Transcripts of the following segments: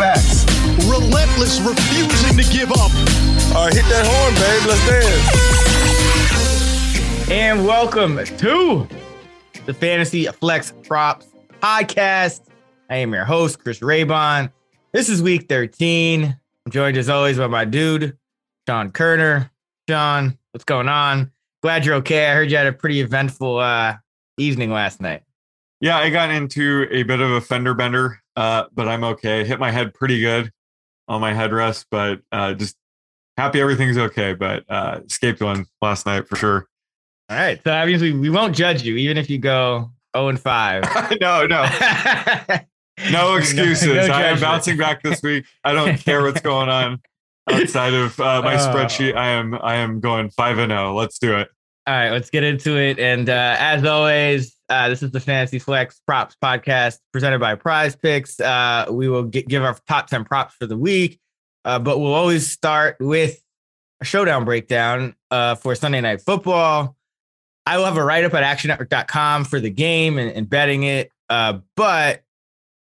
The. Relentless, refusing to give up. All right, hit that horn, babe. Let's dance. And welcome to the Fantasy Flex Props Podcast. I am your host, Chris Raybon. This is week 13. I'm joined as always by my dude, Sean Koerner. Sean, what's going on? Glad you're okay. I heard you had a pretty eventful uh, evening last night. Yeah, I got into a bit of a fender bender, uh, but I'm okay. Hit my head pretty good on my headrest, but uh, just happy everything's okay. But uh, escaped one last night for sure. All right. So obviously we won't judge you, even if you go 0 and 5. no, no, no excuses. no I am bouncing back this week. I don't care what's going on outside of uh, my Oh. spreadsheet. I am I am going five and zero. Let's do it. All right, let's get into it. And uh, as always, uh, this is the Fantasy Flex Props Podcast presented by Prize Picks. Uh, we will gi- give our top 10 props for the week, uh, but we'll always start with a showdown breakdown uh, for Sunday Night Football. I will have a write up at actionnetwork.com for the game and, and betting it. Uh, but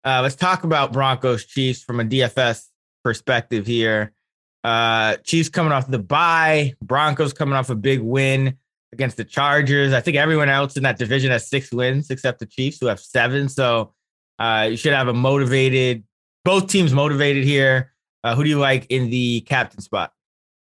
let's talk about Broncos Chiefs from a DFS perspective here. Chiefs coming off the bye, Broncos coming off a big win against the Chargers. I think everyone else in that division has six wins except the Chiefs, who have seven. So uh, you should have a motivated, both teams motivated here. Uh, who do you like in the captain spot?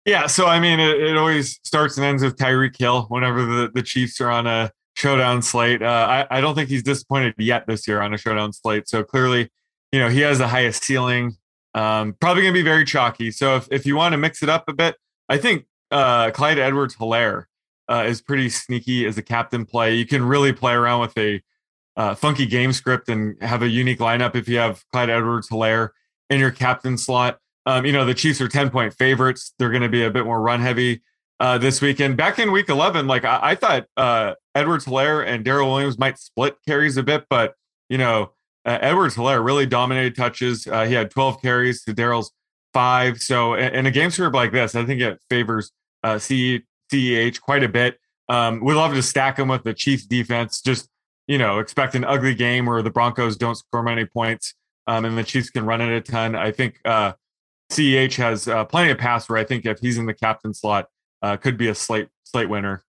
Yeah, so I mean, it, it always starts and ends with Tyreek Hill whenever the, the Chiefs are on a showdown slate. Uh, I, I don't think he's disappointed yet this year on a showdown slate. So clearly, you know, he has the highest ceiling. Um, probably going to be very chalky. So if, if you want to mix it up a bit, I think uh, Clyde Edwards Helaire uh, is pretty sneaky as a captain play. You can really play around with a uh, funky game script and have a unique lineup if you have Clyde Edwards Helaire in your captain slot. Um, you know, the Chiefs are 10 point favorites. They're going to be a bit more run heavy uh, this weekend. Back in week 11, like I, I thought uh, Edwards Helaire and Darrel Williams might split carries a bit, but, you know, uh, Edwards Helaire really dominated touches. Uh, he had 12 carries to Darrel's five. So in, in a game script like this, I think it favors uh, C, CEH quite a bit. Um, we love to stack him with the Chiefs defense. Just, you know, expect an ugly game where the Broncos don't score many points um, and the Chiefs can run it a ton. I think uh, CEH has uh, plenty of pass where I think if he's in the captain slot, uh, could be a slate slate winner.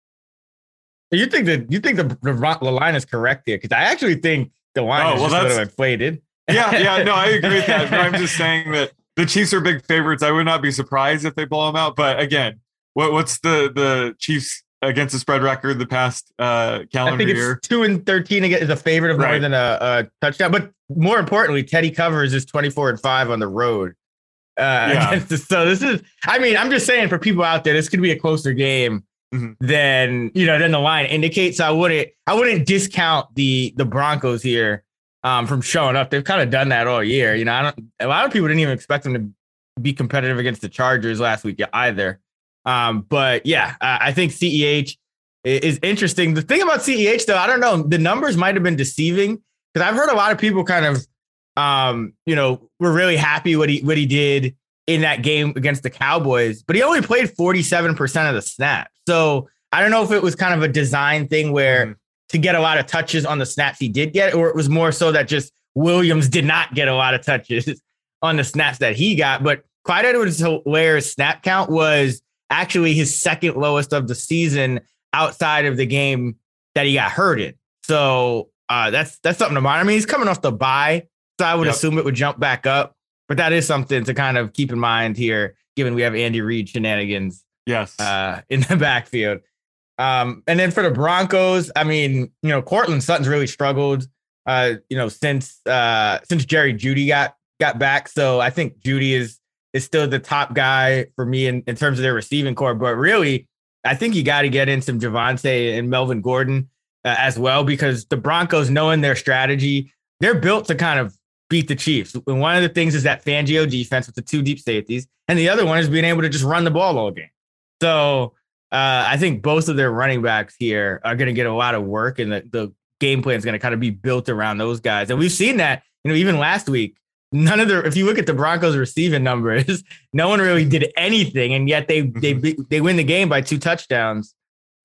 You think that you think the, the, the line is correct here? Because I actually think the line Oh, is well, just a little inflated. Yeah, yeah, no, I agree with that. I'm just saying that the Chiefs are big favorites. I would not be surprised if they blow them out. But again, what, what's the the Chiefs against the spread record the past uh, I calendar think it's year? two and thirteen again is a favorite of more Right. than a, a touchdown. But more importantly, Teddy covers is twenty four and five on the road. Uh, Yeah. against the, so this is, I mean, I'm just saying for people out there, this could be a closer game Mhm. than you know than the line indicates. I wouldn't, I wouldn't discount the the Broncos here um, from showing up. They've kind of done that all year. You know, I don't. A lot of people didn't even expect them to be competitive against the Chargers last week either. Um, but yeah, I, think CEH is interesting. The thing about CEH though, I don't know, the numbers might have been deceiving because I've heard a lot of people kind of, um, you know, were really happy what he what he did in that game against the Cowboys, but he only played forty seven percent of the snaps. So I don't know if it was kind of a design thing where Mhm. to get a lot of touches on the snaps he did get, or it was more so that just Williams did not get a lot of touches on the snaps that he got. But Clyde Edwards Helaire's snap count was actually his second lowest of the season outside of the game that he got hurt in. So uh, that's that's something to monitor. I mean, he's coming off the bye, so I would Yep. assume it would jump back up. But that is something to kind of keep in mind here, given we have Andy Reid shenanigans Yes. uh, in the backfield. Um, and then for the Broncos, I mean, you know, Courtland Sutton's really struggled, uh, you know, since uh, since Jerry Jeudy got got back. So I think Jeudy is is still the top guy for me in, in terms of their receiving core. But really, I think you got to get in some Javonte and Melvin Gordon uh, as well because the Broncos, knowing their strategy, they're built to kind of beat the Chiefs. And one of the things is that Fangio defense with the two deep safeties, and the other one is being able to just run the ball all game. So uh, I think both of their running backs here are going to get a lot of work, and the, the game plan is going to kind of be built around those guys. And we've seen that, you know, even last week. None of the, if you look at the Broncos receiving numbers, no one really did anything, and yet they they they win the game by two touchdowns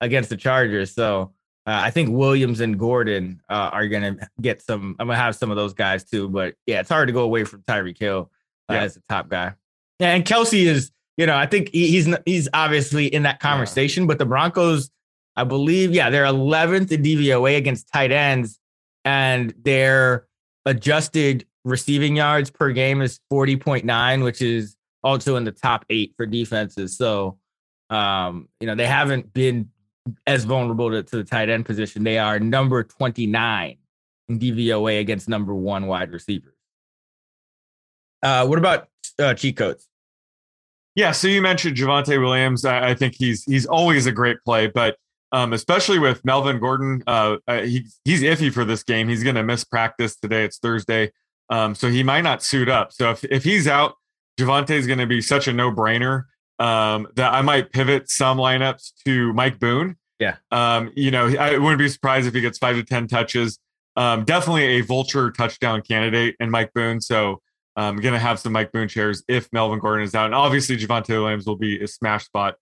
against the Chargers. So uh, I think Williams and Gordon uh, are going to get some. I'm to have some of those guys too. But yeah, it's hard to go away from Tyreek Hill uh, yeah. as the top guy. Yeah, and Kelce is, you know, I think he, he's he's obviously in that conversation. Yeah. But the Broncos, I believe, yeah, they're 11th in DVOA against tight ends, and they're adjusted receiving yards per game is 40.9, which is also in the top eight for defenses. So, um, you know, they haven't been as vulnerable to, to the tight end position. They are number 29 in DVOA against number one wide receivers. Uh, what about uh, cheat codes? Yeah, so you mentioned Javonte Williams. I, I, think he's he's always a great play, but um, especially with Melvin Gordon, uh, uh he's he's iffy for this game. He's going to miss practice today. It's Thursday, um, so he might not suit up. So if if he's out, Javonte is going to be such a no brainer um, that I might pivot some lineups to Mike Boone. Yeah. Um, you know, I wouldn't be surprised if he gets five to 10 touches. Um, definitely a vulture touchdown candidate and Mike Boone. So I'm um, going to have some Mike Boone shares if Melvin Gordon is out. And obviously, Javonte Williams will be a smash spot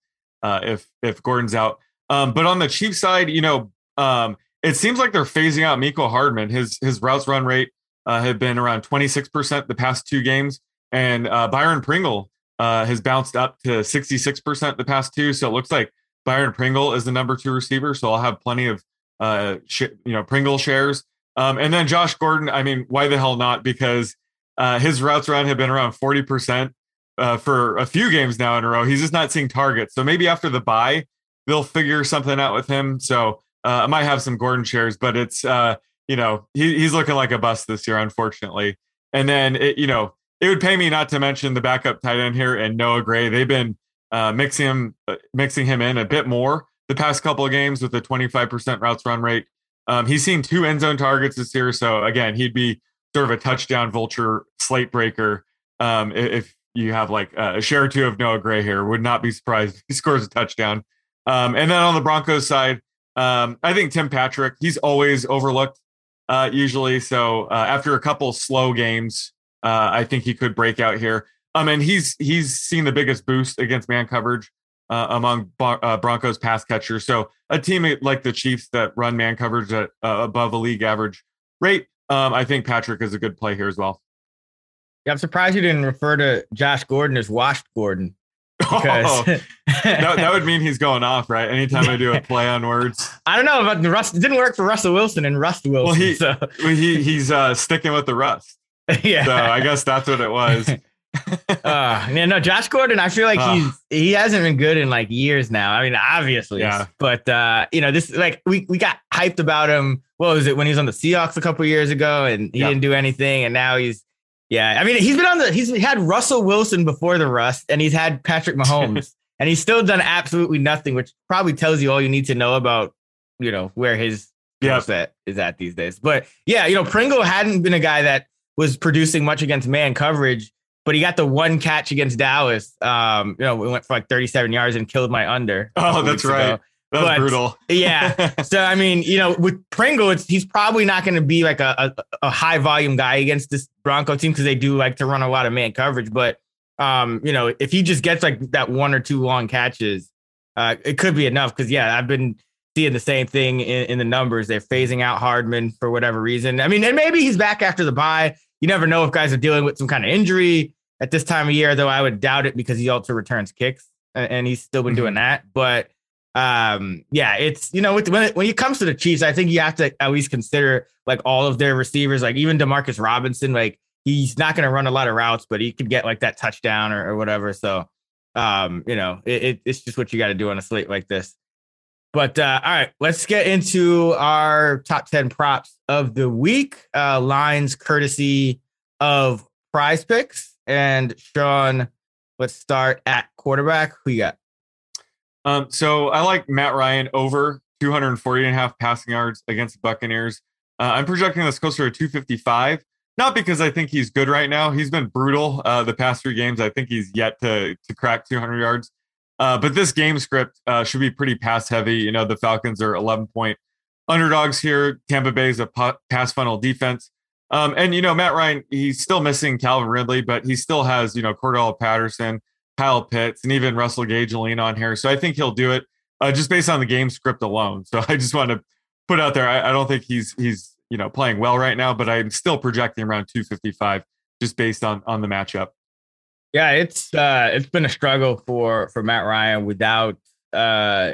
uh, if if Gordon's out. Um, but on the Chiefs side, you know, um, it seems like they're phasing out Mecole Hardman. His his routes run rate uh, have been around 26% the past two games. And uh, Byron Pringle uh, has bounced up to 66% the past two. So it looks like Byron Pringle is the number two receiver. So I'll have plenty of, uh, sh- you know, Pringle shares. Um, and then Josh Gordon, I mean, why the hell not? Because uh, his routes run have been around 40% uh, for a few games now in a row. He's just not seeing targets. So maybe after the bye, they'll figure something out with him. So uh, I might have some Gordon shares, but it's, uh, you know, he, he's looking like a bust this year, unfortunately. And then, it, you know, it would pay me not to mention the backup tight end here and Noah Gray. They've been uh, mixing him uh, mixing him in a bit more the past couple of games with a 25% routes run rate. Um, he's seen two end zone targets this year, so again, he'd be sort of a touchdown vulture slate breaker. Um, if you have like a share or two of Noah Gray here, would not be surprised he scores a touchdown. Um, and then on the Broncos side, um, I think Tim Patrick, he's always overlooked uh, usually. So uh, after a couple slow games, uh, I think he could break out here. Um, and he's he's seen the biggest boost against man coverage uh, among uh, Broncos pass catchers. So a team like the Chiefs that run man coverage at uh, above a league average rate, um, I think Patrick is a good play here as well. Yeah, I'm surprised you didn't refer to Josh Gordon as washed Gordon. Because oh, that, that, would mean he's going off, right? Anytime I do a play on words. I don't know, but the rust it didn't work for Russell Wilson and Rust Wilson. Well, he, so. he he's uh, sticking with the rust. yeah. So I guess that's what it was. uh, yeah, no, Josh Gordon, I feel like uh, he's he hasn't been good in like years now. I mean, obviously, yeah. But uh, you know, this like we we got hyped about him. What was it when he was on the Seahawks a couple years ago and he didn't do anything, and now he's yeah. I mean, he's been on the he's had Russell Wilson before the rust, and he's had Patrick Mahomes, and he's still done absolutely nothing, which probably tells you all you need to know about you know where his yeah. set is at these days. But yeah, you know, Pringle hadn't been a guy that was producing much against man coverage, but he got the one catch against Dallas. Um, you know, we went for like 37 yards and killed my under. Oh, that's right. Ago. That was but, brutal. yeah. So I mean, you know, with Pringle, it's he's probably not going to be like a, a, a high volume guy against this Bronco team because they do like to run a lot of man coverage. But um, you know, if he just gets like that one or two long catches, uh, it could be enough. Because yeah, I've been seeing the same thing in, in the numbers. They're phasing out Hardman for whatever reason. I mean, and maybe he's back after the bye you never know if guys are dealing with some kind of injury at this time of year, though I would doubt it because he also returns kicks and he's still been mm-hmm. doing that. But um, yeah, it's you know when it, when it comes to the Chiefs, I think you have to at least consider like all of their receivers, like even Demarcus Robinson, like he's not going to run a lot of routes, but he could get like that touchdown or, or whatever. So um, you know, it, it, it's just what you got to do on a slate like this. But uh, all right, let's get into our top 10 props of the week. Uh, lines courtesy of prize picks. And Sean, let's start at quarterback. Who you got? Um, so I like Matt Ryan over 240 and a half passing yards against the Buccaneers. Uh, I'm projecting this closer to 255. not because I think he's good right now. He's been brutal uh, the past three games. I think he's yet to to crack 200 yards. Uh, but this game script uh, should be pretty pass heavy. You know, the Falcons are 11 point underdogs here. Tampa Bay is a pass funnel defense. Um, and, you know, Matt Ryan, he's still missing Calvin Ridley, but he still has, you know, Cordarrelle Patterson, Kyle Pitts, and even Russell Gage lean on here. So I think he'll do it uh, just based on the game script alone. So I just want to put out there, I, I don't think he's, he's, you know, playing well right now, but I'm still projecting around 255 just based on, on the matchup. Yeah, it's uh it's been a struggle for for Matt Ryan without uh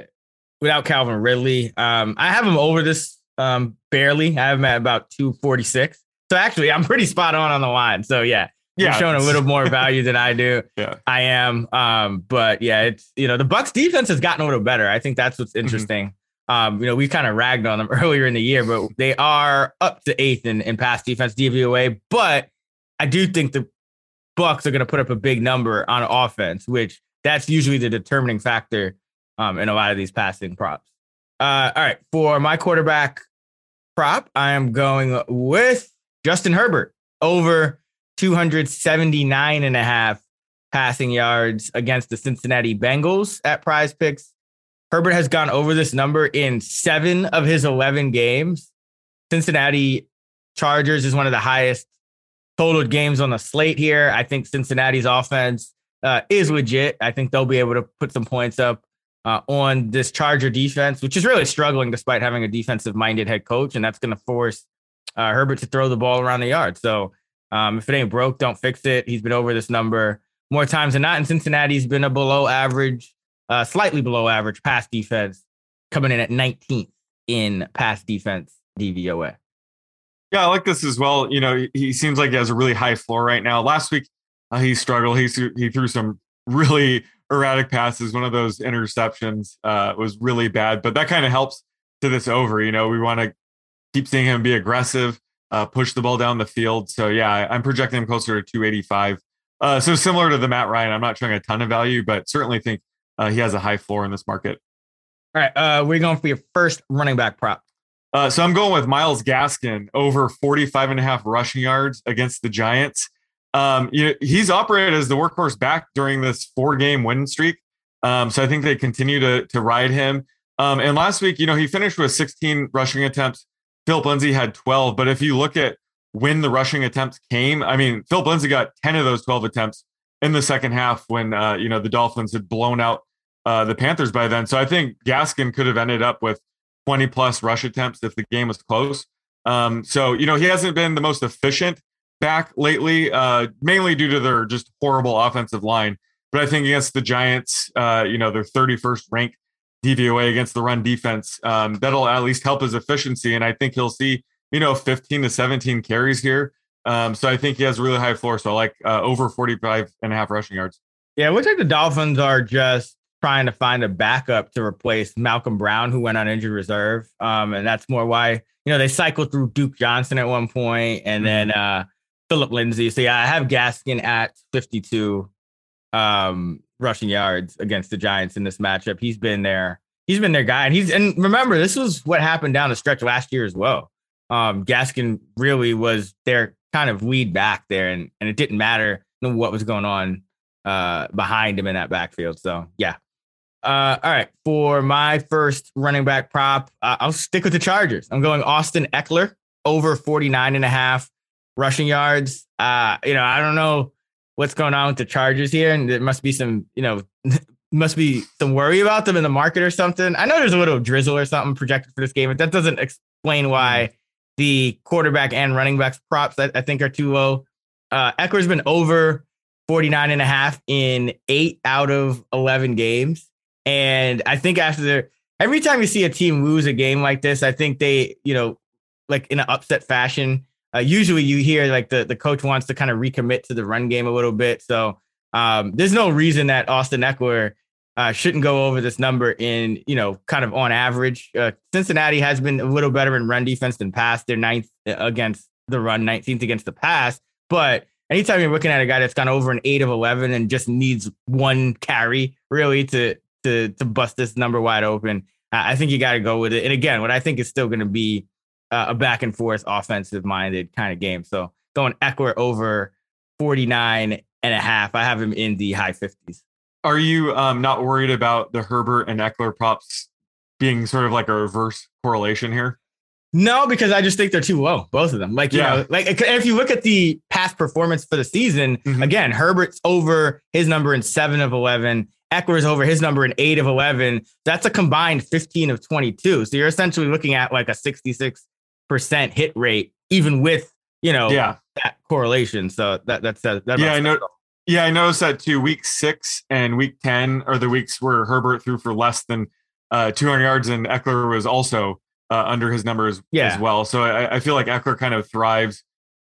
without Calvin Ridley. Um I have him over this um barely. I have him at about 246. So actually, I'm pretty spot on on the line. So yeah, yeah, you're showing a little more value than I do. Yeah, I am. Um, but yeah, it's you know the Bucks defense has gotten a little better. I think that's what's mm-hmm. interesting. Mm-hmm. Um, you know, we kind of ragged on them earlier in the year, but they are up to eighth in, in pass defense DVOA. But I do think the Bucks are going to put up a big number on offense, which that's usually the determining factor um, in a lot of these passing props. Uh, all right, for my quarterback prop, I am going with Justin Herbert over 279 and a half passing yards against the Cincinnati Bengals at prize picks. Herbert has gone over this number in seven of his 11 games. Cincinnati Chargers is one of the highest total games on the slate here. I think Cincinnati's offense uh, is legit. I think they'll be able to put some points up uh, on this Charger defense, which is really struggling despite having a defensive minded head coach. And that's going to force uh, Herbert to throw the ball around the yard. So um, if it ain't broke, don't fix it. He's been over this number more times than not. And Cincinnati. He's been a below average, uh, slightly below average pass defense, coming in at 19th in pass defense DVOA. Yeah, I like this as well. You know, he seems like he has a really high floor right now. Last week, uh, he struggled. He he threw some really erratic passes. One of those interceptions uh, was really bad, but that kind of helps to this over. You know, we want to keep seeing him be aggressive, uh, push the ball down the field. So yeah, I'm projecting him closer to 285. Uh, so similar to the Matt Ryan, I'm not showing a ton of value, but certainly think uh, he has a high floor in this market. All right, uh, we're going for your first running back prop. Uh, so I'm going with Myles Gaskin over 45 and a half rushing yards against the Giants. Um, you know, he's operated as the workhorse back during this four game win streak. Um, so I think they continue to, to ride him. Um, and last week, you know, he finished with 16 rushing attempts, Phillip Lindsay had 12. But if you look at when the rushing attempts came, I mean, Phillip Lindsay got 10 of those 12 attempts in the second half when, uh, you know, the Dolphins had blown out uh, the Panthers by then. So I think Gaskin could have ended up with 20 plus rush attempts if the game was close. Um, so, you know, he hasn't been the most efficient back lately, uh, mainly due to their just horrible offensive line. But I think against the Giants, uh, you know, their 31st ranked DVOA against the run defense. Um, that'll at least help his efficiency. And I think he'll see, you know, 15 to 17 carries here. Um, so I think he has a really high floor. So I like uh, over 45 and a half rushing yards. Yeah, it looks like the Dolphins are just trying to find a backup to replace Malcolm Brown, who went on injured reserve. Um, and that's more why, you know, they cycled through Duke Johnson at one point and mm-hmm. then uh, Phillip Lindsay. So yeah, I have Gaskin at 52. Um, rushing yards against the Giants in this matchup. He's been there. He's been their guy, and he's and remember this was what happened down the stretch last year as well. Um, Gaskin really was their kind of lead back there, and and it didn't matter what was going on uh, behind him in that backfield. So yeah. Uh, all right, for my first running back prop, uh, I'll stick with the Chargers. I'm going Austin Ekeler over 49 and a half rushing yards. Uh, you know, I don't know what's going on with the Chargers here, and there must be some, you know, must be some worry about them in the market or something. I know there's a little drizzle or something projected for this game, but that doesn't explain why mm-hmm. the quarterback and running backs props that I think are too low. Uh, Ekeler's been over 49 and a half in eight out of 11 games. And I think after the, every time you see a team lose a game like this, I think they, you know, like in an upset fashion, uh, usually you hear like the, the coach wants to kind of recommit to the run game a little bit. So um, there's no reason that Austin Ekeler uh, shouldn't go over this number in, you know, kind of on average. Uh, Cincinnati has been a little better in run defense than pass. They're ninth uh, against the run, 19th against the pass. But anytime you're looking at a guy that's gone over an eight of 11 and just needs one carry really to, to, to bust this number wide open, I think you got to go with it. And again, what I think is still going to be uh, a back and forth offensive minded kind of game. So going Ekeler over 49 and a half. I have him in the high 50s. Are you um, not worried about the Herbert and Ekeler props being sort of like a reverse correlation here? No, because I just think they're too low, both of them. Like, you Yeah. know, like if you look at the past performance for the season, Mhm. again, Herbert's over his number in seven of 11. Ekeler's over his number in eight of 11. That's a combined 15 of 22. So you're essentially looking at like a 66% hit rate, even with, you know, Yeah. that correlation. So that, that's, that, that Yeah, I know. Yeah, I noticed that too. Week six and week 10 are the weeks where Herbert threw for less than uh, 200 yards, and Ekeler was also uh, under his numbers Yeah. as well. So I, I feel like Ekeler kind of thrives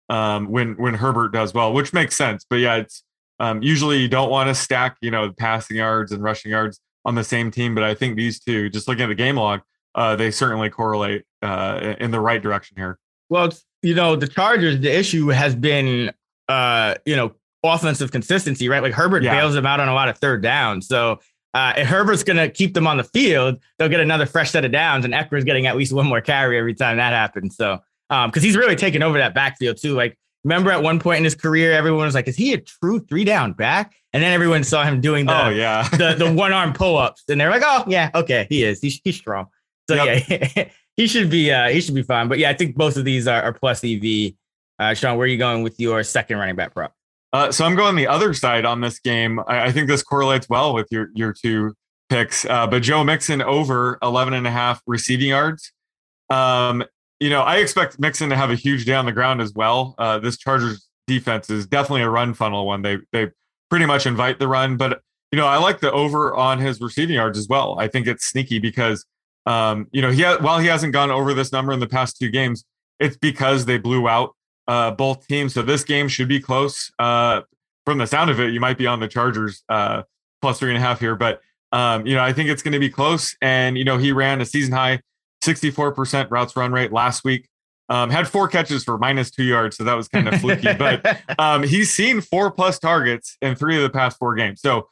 um, when when Herbert does well, which makes sense. But yeah, it's um, usually you don't want to stack, you know, passing yards and rushing yards on the same team. But I think these two, just looking at the game log, uh, they certainly correlate uh, in the right direction here. Well, you know, the Chargers, the issue has been, uh, you know, offensive consistency, right? Like Herbert Yeah. bails them out on a lot of third downs. So uh, if Herbert's going to keep them on the field, they'll get another fresh set of downs, and Ekeler's getting at least one more carry every time that happens. So, because he's really taken over that backfield too. Like, remember at one point in his career, everyone was like, "Is he a true three down back?" And then everyone saw him doing the oh yeah, the, the one arm pull ups, and they're like, "Oh yeah, okay, he is. He's, he's strong." So Yep. yeah, he should be uh, he should be fine. But yeah, I think both of these are, are plus EV. Uh, Sean, where are you going with your second running back prop? Uh, so I'm going the other side on this game. I, I think this correlates well with your your two picks. Uh, but Joe Mixon over 11 and a half receiving yards. Um, you know, I expect Mixon to have a huge day on the ground as well. Uh, this Chargers defense is definitely a run funnel one. They they pretty much invite the run, but you know, I like the over on his receiving yards as well. I think it's sneaky because um, you know, he ha- while he hasn't gone over this number in the past two games, it's because they blew out uh, both teams. So this game should be close. Uh, from the sound of it, you might be on the Chargers uh, plus three and a half here, but um, you know I think it's going to be close. And you know he ran a season high 64% routes run rate last week. Um, had four catches for minus two yards, so that was kind of fluky. but um, he's seen four plus targets in three of the past four games. So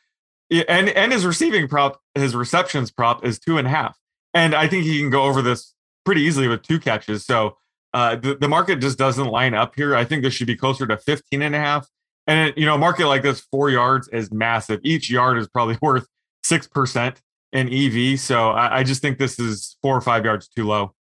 and and his receiving prop, his receptions prop is two and a half, and I think he can go over this pretty easily with two catches. So uh, the, the market just doesn't line up here. I think this should be closer to 15 and a half. And you know, a market like this, four yards is massive. Each yard is probably worth six percent in EV. So I, I just think this is four or five yards too low.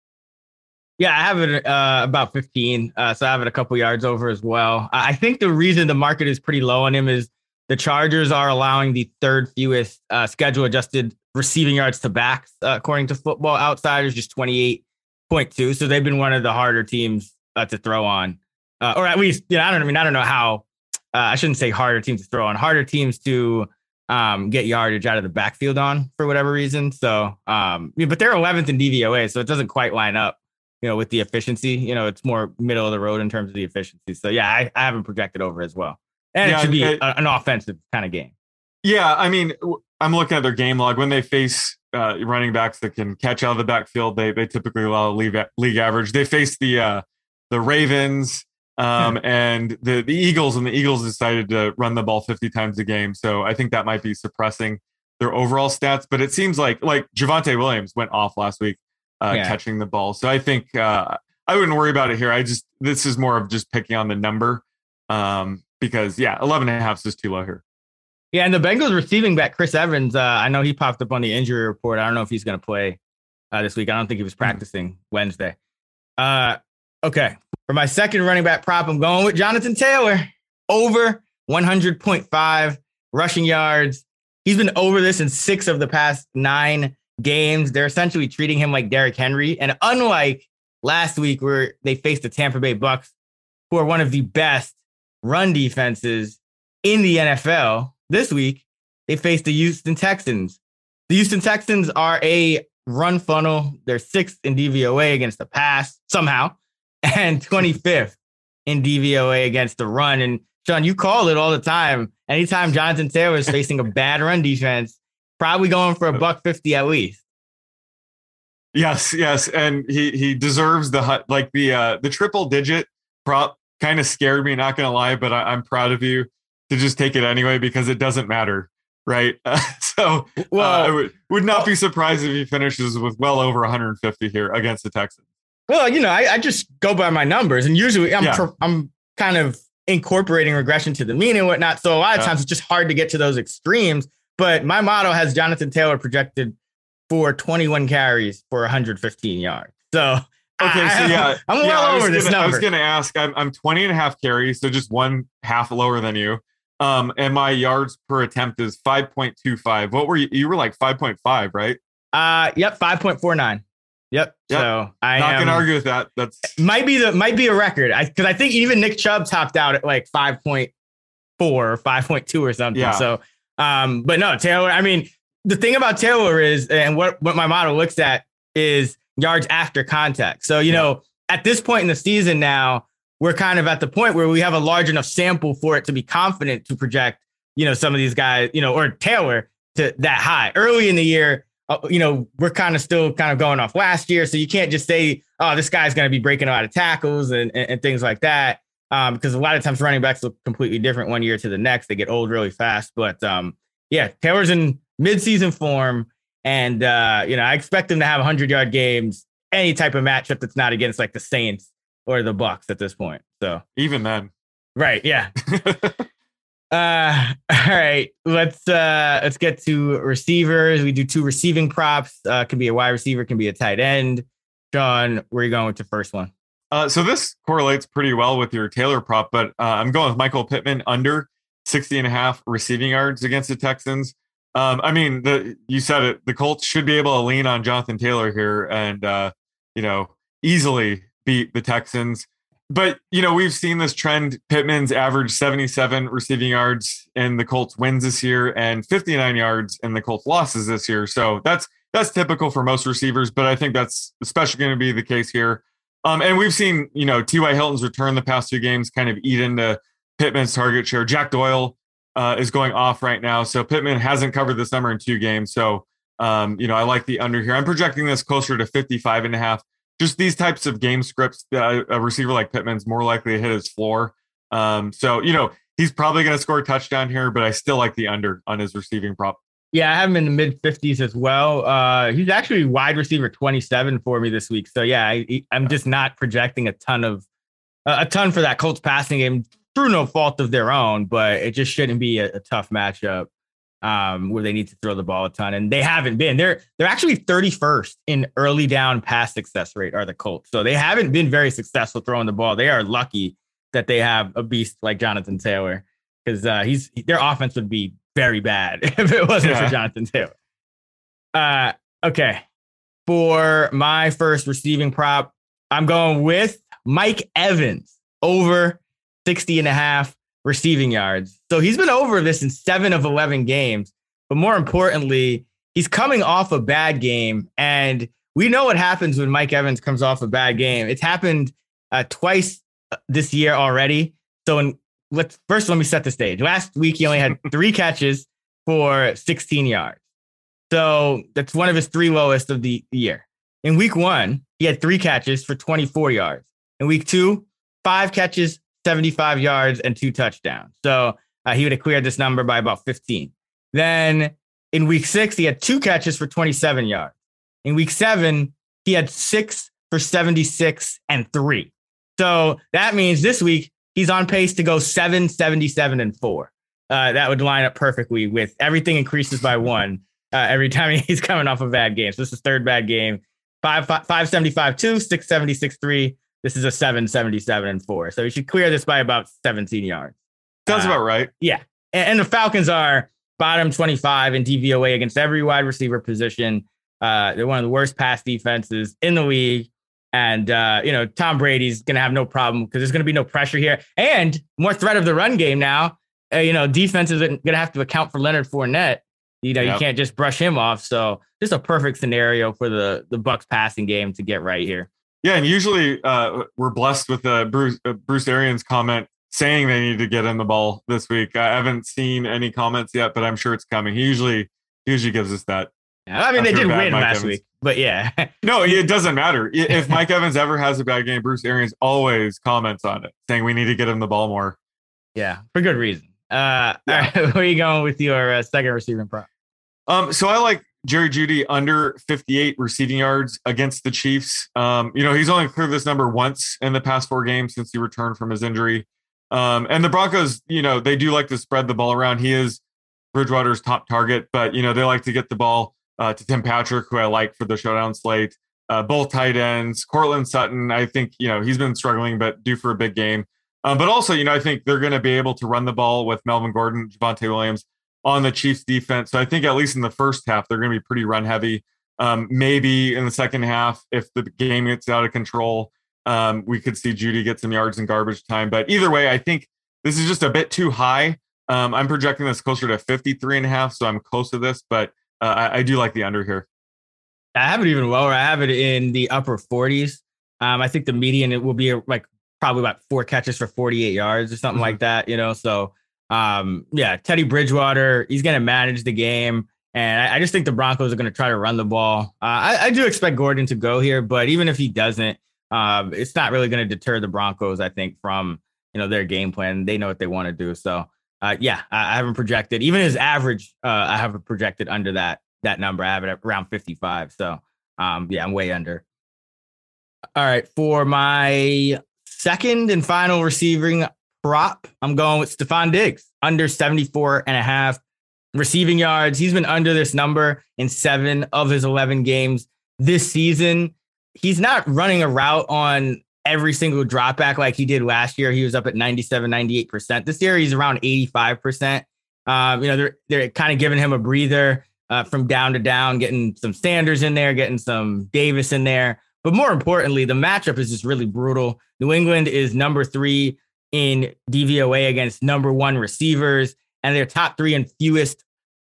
Yeah, I have it uh, about 15. Uh, so I have it a couple yards over as well. I think the reason the market is pretty low on him is the Chargers are allowing the third fewest uh, schedule adjusted receiving yards to backs, uh, according to Football Outsiders, just 28.2. So they've been one of the harder teams uh, to throw on, uh, or at least, you know, I don't I mean, I don't know how, uh, I shouldn't say harder teams to throw on, harder teams to um, get yardage out of the backfield on for whatever reason. So, um, yeah, but they're 11th in DVOA, so it doesn't quite line up you know, with the efficiency, you know, it's more middle of the road in terms of the efficiency. So yeah, I, I haven't projected over as well. And Yeah, it should be it- an offensive kind of game. Yeah, I mean, w- I'm looking at their game log. When they face uh, running backs that can catch out of the backfield, they they typically allow league league average. They face the uh, the Ravens um, and the the Eagles, and the Eagles decided to run the ball 50 times a game. So I think that might be suppressing their overall stats. But it seems like like Javonte Williams went off last week uh, Yeah. catching the ball. So I think uh, I wouldn't worry about it here. I just this is more of just picking on the number um, because yeah, 11 and a half is just too low here. Yeah, and the Bengals receiving back Chris Evans, uh, I know he popped up on the injury report. I don't know if he's going to play uh, this week. I don't think he was practicing Wednesday. Uh, okay, for my second running back prop, I'm going with Jonathan Taylor over 100.5 rushing yards. He's been over this in six of the past nine games. They're essentially treating him like Derrick Henry, and unlike last week where they faced the Tampa Bay Bucks, who are one of the best run defenses in the NFL, this week they face the Houston Texans. The Houston Texans are a run funnel. They're sixth in DVOA against the pass somehow, and 25th in DVOA against the run. And Sean, you call it all the time. Anytime Jonathan Taylor is facing a bad run defense, probably going for a buck 50 at least. Yes, yes, and he he deserves the like the uh the triple digit prop kind of scared me. Not gonna lie, but I, I'm proud of you to just take it anyway because it doesn't matter, right? so uh, I would would not be surprised if he finishes with well over 150 here against the Texans. Well, you know, I, I just go by my numbers, and usually I'm Yeah. I'm kind of incorporating regression to the mean and whatnot. So a lot of Yeah. times it's just hard to get to those extremes. But my model has Jonathan Taylor projected for 21 carries for 115 yards. So Okay, I- so yeah, I'm well yeah, over this gonna- I was going to ask. I'm I'm 20 and a half carries, so just one half lower than you. Um, and my yards per attempt is 5.25. What were you? You were like 5.5, right? Uh, yep, 5.49. Yep. Yep. So I am Not am, going to argue with that. That's might be the might be a record. I because I think even Nick Chubb topped out at like 5.4 or 5.2 or something. Yeah. So um, but no, Taylor, I mean, the thing about Taylor is, and what what my model looks at is yards after contact. So, you Yeah. know, at this point in the season now, we're kind of at the point where we have a large enough sample for it to be confident to project, you know, some of these guys, you know, or Taylor to that high. Early in the year, uh, you know, we're kind of still kind of going off last year. So you can't just say, oh, this guy's going to be breaking a lot of tackles and, and, and things like that. Um, because a lot of times running backs look completely different one year to the next. They get old really fast. But um, yeah, Taylor's in midseason form. And, uh, you know, I expect him to have 100 yard games, any type of matchup that's not against like the Saints or the Bucks at this point. So, even then. right. Yeah. Uh, all right. Let's uh let's get to receivers. We do two receiving props. Uh, can be a wide receiver, can be a tight end. John, where are you going with the first one? Uh, so this correlates pretty well with your Taylor prop, but uh, I'm going with Michael Pittman under 60 and a half receiving yards against the Texans. Um, I mean, the you said it. The Colts should be able to lean on Jonathan Taylor here and uh, you know easily beat the Texans. But you know we've seen this trend. Pittman's averaged 77 receiving yards in the Colts wins this year and 59 yards in the Colts losses this year. So that's that's typical for most receivers, but I think that's especially going to be the case here. Um, and we've seen, you know, T.Y. Hilton's return the past two games kind of eat into Pittman's target share. Jack Doyle uh, is going off right now. So Pittman hasn't covered this number in two games. So, um, you know, I like the under here. I'm projecting this closer to 55 and a half. Just these types of game scripts, uh, a receiver like Pittman's more likely to hit his floor. Um, so, you know, he's probably going to score a touchdown here, but I still like the under on his receiving prop. Yeah, I have him in the mid 50s as well. Uh, he's actually wide receiver 27 for me this week. So yeah, I, I'm just not projecting a ton of uh, a ton for that Colts passing game through no fault of their own, but it just shouldn't be a, a tough matchup um, where they need to throw the ball a ton, and they haven't been. They're they're actually 31st in early down pass success rate are the Colts, so they haven't been very successful throwing the ball. They are lucky that they have a beast like Jonathan Taylor because uh, he's their offense would be very bad if it wasn't Yeah. for Jonathan Taylor. Uh, okay. For my first receiving prop, I'm going with Mike Evans over 60 and a half receiving yards. So he's been over this in seven of 11 games. But more importantly, he's coming off a bad game. And we know what happens when Mike Evans comes off a bad game. It's happened uh, twice uh, this year already. So in, let's first let me set the stage. Last week he only had three catches for 16 yards. So that's one of his three lowest of the year. In week one, he had three catches for 24 yards. In week two, five catches, 75 yards, and two touchdowns. So uh, he would have cleared this number by about 15. Then in week six, he had two catches for 27 yards. In week seven, he had six for 76 and three. So that means this week he's on pace to go 777 and four. Uh, that would line up perfectly with everything increases by one uh, every time he's coming off a bad game. So this is third bad game. Five, five, 575, two, 676, three. This is a 777 and four. So he should clear this by about 17 yards. Sounds Uh, about right. and, and the Falcons are bottom 25 in DVOA against every wide receiver position. Uh, they're one of the worst pass defenses in the league. And, uh, you know, Tom Brady's going to have no problem because there's going to be no pressure here and more threat of the run game now. Uh, you know, defense is going to have to account for Leonard Fournette. You know, you can't just brush him off. So just a perfect scenario for the, the Bucks passing game to get right here. Yeah, and usually uh, we're blessed with uh, Bruce uh, Bruce Arians' comment saying they need to get in the ball this week. I haven't seen any comments yet, but I'm sure it's coming. He usually he usually gives us that. I mean, they did win Mike last Evans. week, but yeah. No, it doesn't matter. If Mike Evans ever has a bad game, Bruce Arians always comments on it, saying we need to get him the ball more. Yeah, for good reason. Uh, Yeah. all right, where are you going with your uh, second receiving prop? Um, so I like Jerry Jeudy under 58 receiving yards against the Chiefs. Um, you know, he's only cleared this number once in the past four games since he returned from his injury. Um, and the Broncos, you know, they do like to spread the ball around. He is Bridgewater's top target, but you know they like to get the ball uh, to Tim Patrick, who I like for the showdown slate. Uh, both tight ends, Courtland Sutton. I think you know he's been struggling, but due for a big game. Um, but also, you know, I think they're going to be able to run the ball with Melvin Gordon, Javonte Williams on the Chiefs defense. So I think at least in the first half, they're going to be pretty run heavy. Um, maybe in the second half, if the game gets out of control, um, we could see Judy get some yards in garbage time. But either way, I think this is just a bit too high. Um, I'm projecting this closer to 53 and a half, so I'm close to this, but uh, I, I, do like the under here. I have it even lower. I have it in the upper 40s. Um, I think the median it will be like probably about four catches for 48 yards or something mm-hmm. like that, you know. So um, yeah, Teddy Bridgewater, he's gonna manage the game. And I, I just think the Broncos are gonna try to run the ball. Uh, I, I, do expect Gordon to go here, but even if he doesn't, um, it's not really gonna deter the Broncos, I think, from you know their game plan. They know what they want to do. So uh, yeah, I, I, haven't projected even his average. Uh, I haven't projected under that that number. I have it around 55. So um, yeah, I'm way under. All right, for my second and final receiving prop, I'm going with Stefon Diggs under 74 and a half receiving yards. He's been under this number in seven of his 11 games this season. He's not running a route on every single dropback like he did last year. He was up at 97, 98%. This year, he's around 85%. Um, you know, they're, they're kind of giving him a breather uh, from down to down, getting some Sanders in there, getting some Davis in there. But more importantly, the matchup is just really brutal. New England is number three in DVOA against number one receivers, and their top three and fewest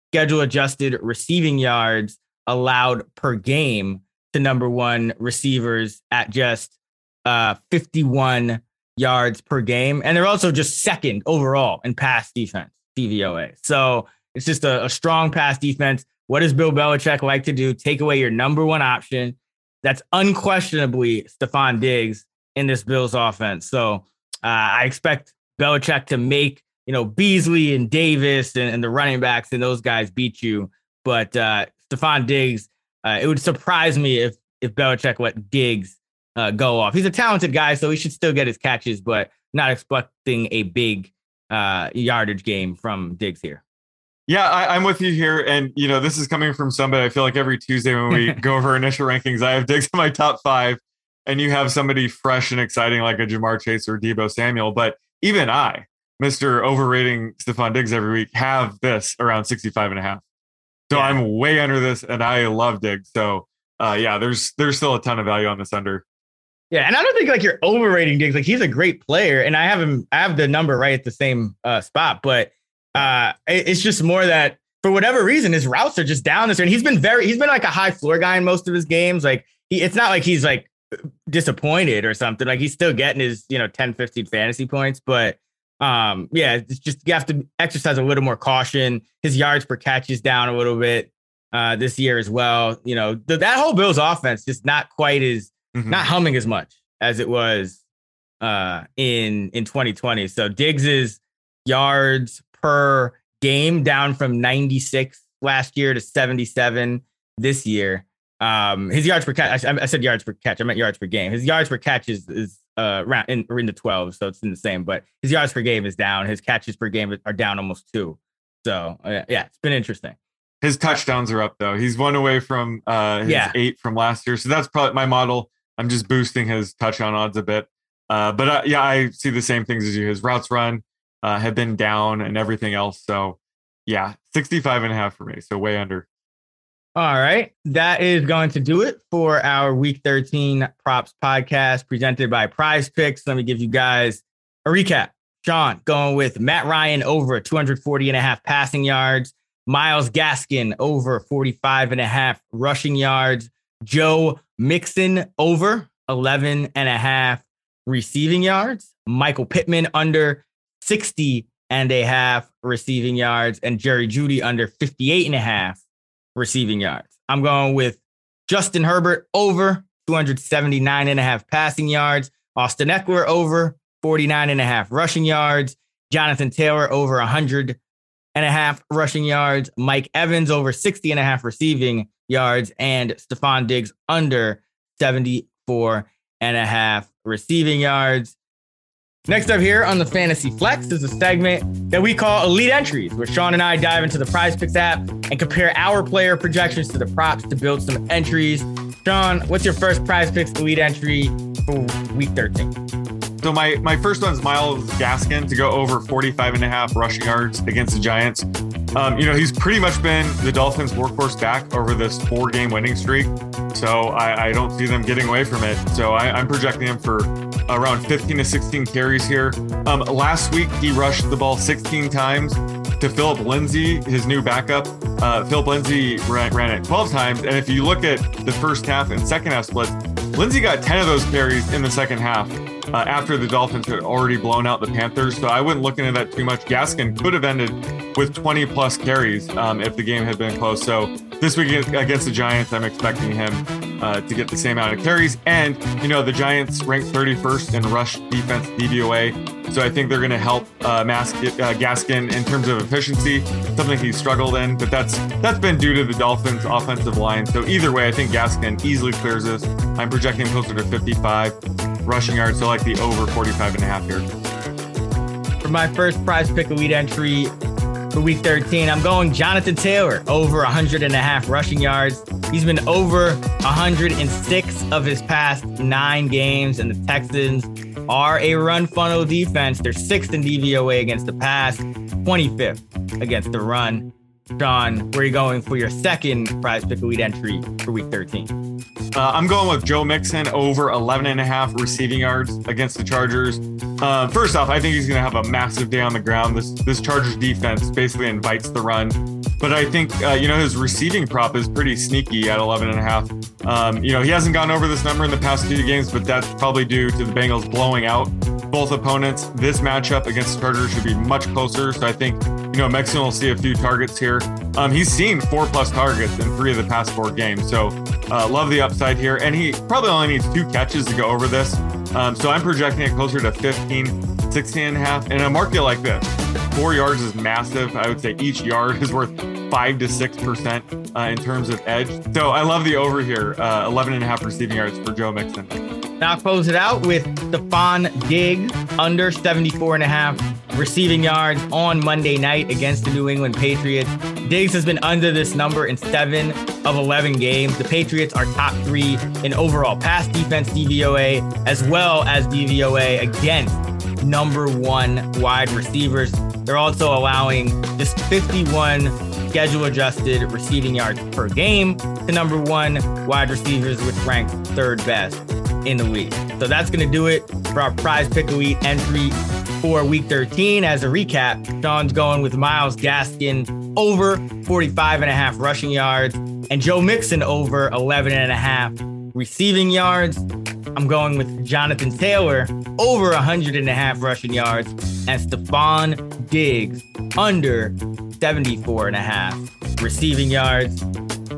schedule adjusted receiving yards allowed per game to number one receivers at just uh, 51 yards per game. And they're also just second overall in pass defense, DVOA. So it's just a, a strong pass defense. What does Bill Belichick like to do? Take away your number one option. That's unquestionably Stefon Diggs in this Bills offense. So uh, I expect Belichick to make, you know, Beasley and Davis and, and the running backs and those guys beat you. But uh, Stefon Diggs, uh, it would surprise me if if Belichick let Diggs uh, go off. He's a talented guy, so he should still get his catches, but not expecting a big uh, yardage game from Diggs here. Yeah, I, am with you here, and you know this is coming from somebody. I feel like every Tuesday when we go over initial rankings, I have Diggs in my top five, and you have somebody fresh and exciting like a Ja'Marr Chase or Deebo Samuel. But even I, Mister overrating Stefon Diggs every week, have this around 65 and a half. So yeah. I'm way under this, and I love Diggs. So uh, yeah, there's there's still a ton of value on this under. Yeah, and I don't think like you're overrating Diggs. Like he's a great player, and I have him. I have the number right at the same uh, spot, but uh, it's just more that for whatever reason, his routes are just down this year. And he's been very, he's been like a high floor guy in most of his games. Like he, it's not like he's like disappointed or something. Like he's still getting his, you know, 10, 15 fantasy points. But um, yeah, it's just you have to exercise a little more caution. His yards per catch is down a little bit uh, this year as well. You know, the, that whole Bills offense just not quite as mm-hmm. not humming as much as it was uh, in in 2020. So Diggs's yards per game down from 96 last year to 77 this year. Um, his yards per catch, I, I, said yards per catch, I meant yards per game. His yards per catch is, is uh, around in, in the 12, so it's in the same, but his yards per game is down. His catches per game are down almost two. So, uh, yeah, it's been interesting. His touchdowns are up though. He's one away from uh, his yeah. eight from last year. So that's probably my model I'm just boosting his touchdown odds a bit. Uh, but uh, yeah, I see the same things as you. His routes run uh, have been down and everything else. So yeah, 65 and a half for me. So way under. All right. That is going to do it for our week 13 props podcast presented by Prize Picks. Let me give you guys a recap. Sean going with Matt Ryan over 240 and a half passing yards. Myles Gaskin over 45 and a half rushing yards. Joe Mixon over 11 and a half receiving yards. Michael Pittman under 60 and a half receiving yards. And Jerry Jeudy under 58 and a half receiving yards. I'm going with Justin Herbert over 279 and a half passing yards. Austin Ekeler over 49 and a half rushing yards. Jonathan Taylor over 100 and a half rushing yards. Mike Evans over 60 and a half receiving yards. And Stefon Diggs under 74 and a half receiving yards. Next up here on the Fantasy Flex is a segment that we call Elite Entries, where Sean and I dive into the Prize Picks app and compare our player projections to the props to build some entries. Sean, what's your first Prize Picks Elite entry for week 13? So my my first one's Myles Gaskin to go over 45 and a half rushing yards against the Giants. Um, you know, he's pretty much been the Dolphins' workhorse back over this four game winning streak. So I, I don't see them getting away from it. So I, I'm projecting him for around 15 to 16 carries here. Um, last week, he rushed the ball 16 times to Phillip Lindsay, his new backup. Uh, Phillip Lindsay ran, ran it 12 times. And if you look at the first half and second half splits, Lindsay got 10 of those carries in the second half uh, after the Dolphins had already blown out the Panthers. So I wouldn't look into that too much. Gaskin could have ended with 20 plus carries um, if the game had been close. So this week against the Giants, I'm expecting him uh, to get the same amount of carries. And, you know, the Giants ranked 31st in rush defense DVOA. So I think they're going to help uh, mask uh, Gaskin in terms of efficiency, something he struggled in. But that's that's been due to the Dolphins' offensive line. So either way, I think Gaskin easily clears this. I'm projecting closer to 55 rushing yards, so like the over 45 and a half here. For my first prize pick elite entry, for week 13. I'm going Jonathan Taylor over 100 and a half rushing yards. He's been over 106 of his past nine games, and the Texans are a run funnel defense. They're sixth in DVOA against the pass, 25th against the run. Sean, where are you going for your second prize pick elite entry for week 13? Uh, I'm going with Joe Mixon over 11 and a half receiving yards against the Chargers. Uh, first off, I think he's going to have a massive day on the ground. This this Chargers defense basically invites the run, but I think uh, you know his receiving prop is pretty sneaky at 11 and a half. Um, you know he hasn't gone over this number in the past few games, but that's probably due to the Bengals blowing out both opponents. This matchup against the Chargers should be much closer. So I think you know, Mixon will see a few targets here. Um, he's seen four plus targets in three of the past four games. So uh, love the upside here. And he probably only needs two catches to go over this. Um, so I'm projecting it closer to 15, 16 and a half. In a market like this, four yards is massive. I would say each yard is worth five to six percent uh, in terms of edge. So I love the over here, uh, 11 and a half receiving yards for Joe Mixon. Now close it out with Stefon Diggs under 74 and a half receiving yards on Monday night against the New England Patriots. Diggs has been under this number in seven of 11 games. The Patriots are top three in overall pass defense DVOA, as well as DVOA against number one wide receivers. They're also allowing just 51 schedule adjusted receiving yards per game to number one wide receivers, which ranks third best in the league. So that's going to do it for our prize pick elite entry for week 13. As a recap, Sean's going with Myles Gaskin over 45 and a half rushing yards and Joe Mixon over 11 and a half receiving yards. I'm going with Jonathan Taylor over 100 and a half rushing yards and Stefon Diggs under 74 and a half receiving yards.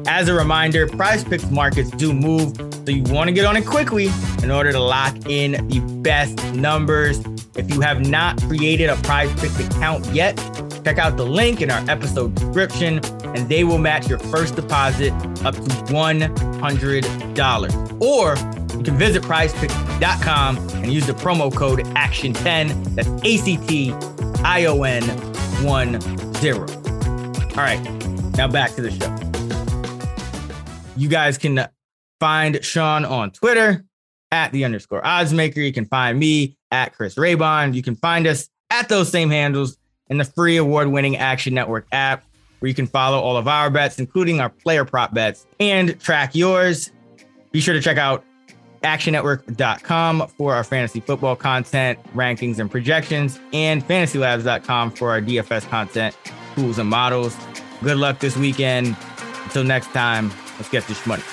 As a reminder, PrizePicks markets do move, so you want to get on it quickly in order to lock in the best numbers. If you have not created a PrizePicks account yet, check out the link in our episode description and they will match your first deposit up to $100. Or you can visit prizepicks.com and use the promo code ACTION10. That's A C T I O N 1 0. All right, now back to the show. You guys can find Sean on Twitter at the underscore oddsmaker. You can find me at Chris Raybon. You can find us at those same handles in the free award winning Action Network app, where you can follow all of our bets, including our player prop bets, and track yours. Be sure to check out actionnetwork.com for our fantasy football content, rankings, and projections, and fantasylabs.com for our DFS content, tools, and models. Good luck this weekend. Until next time, let's get this money.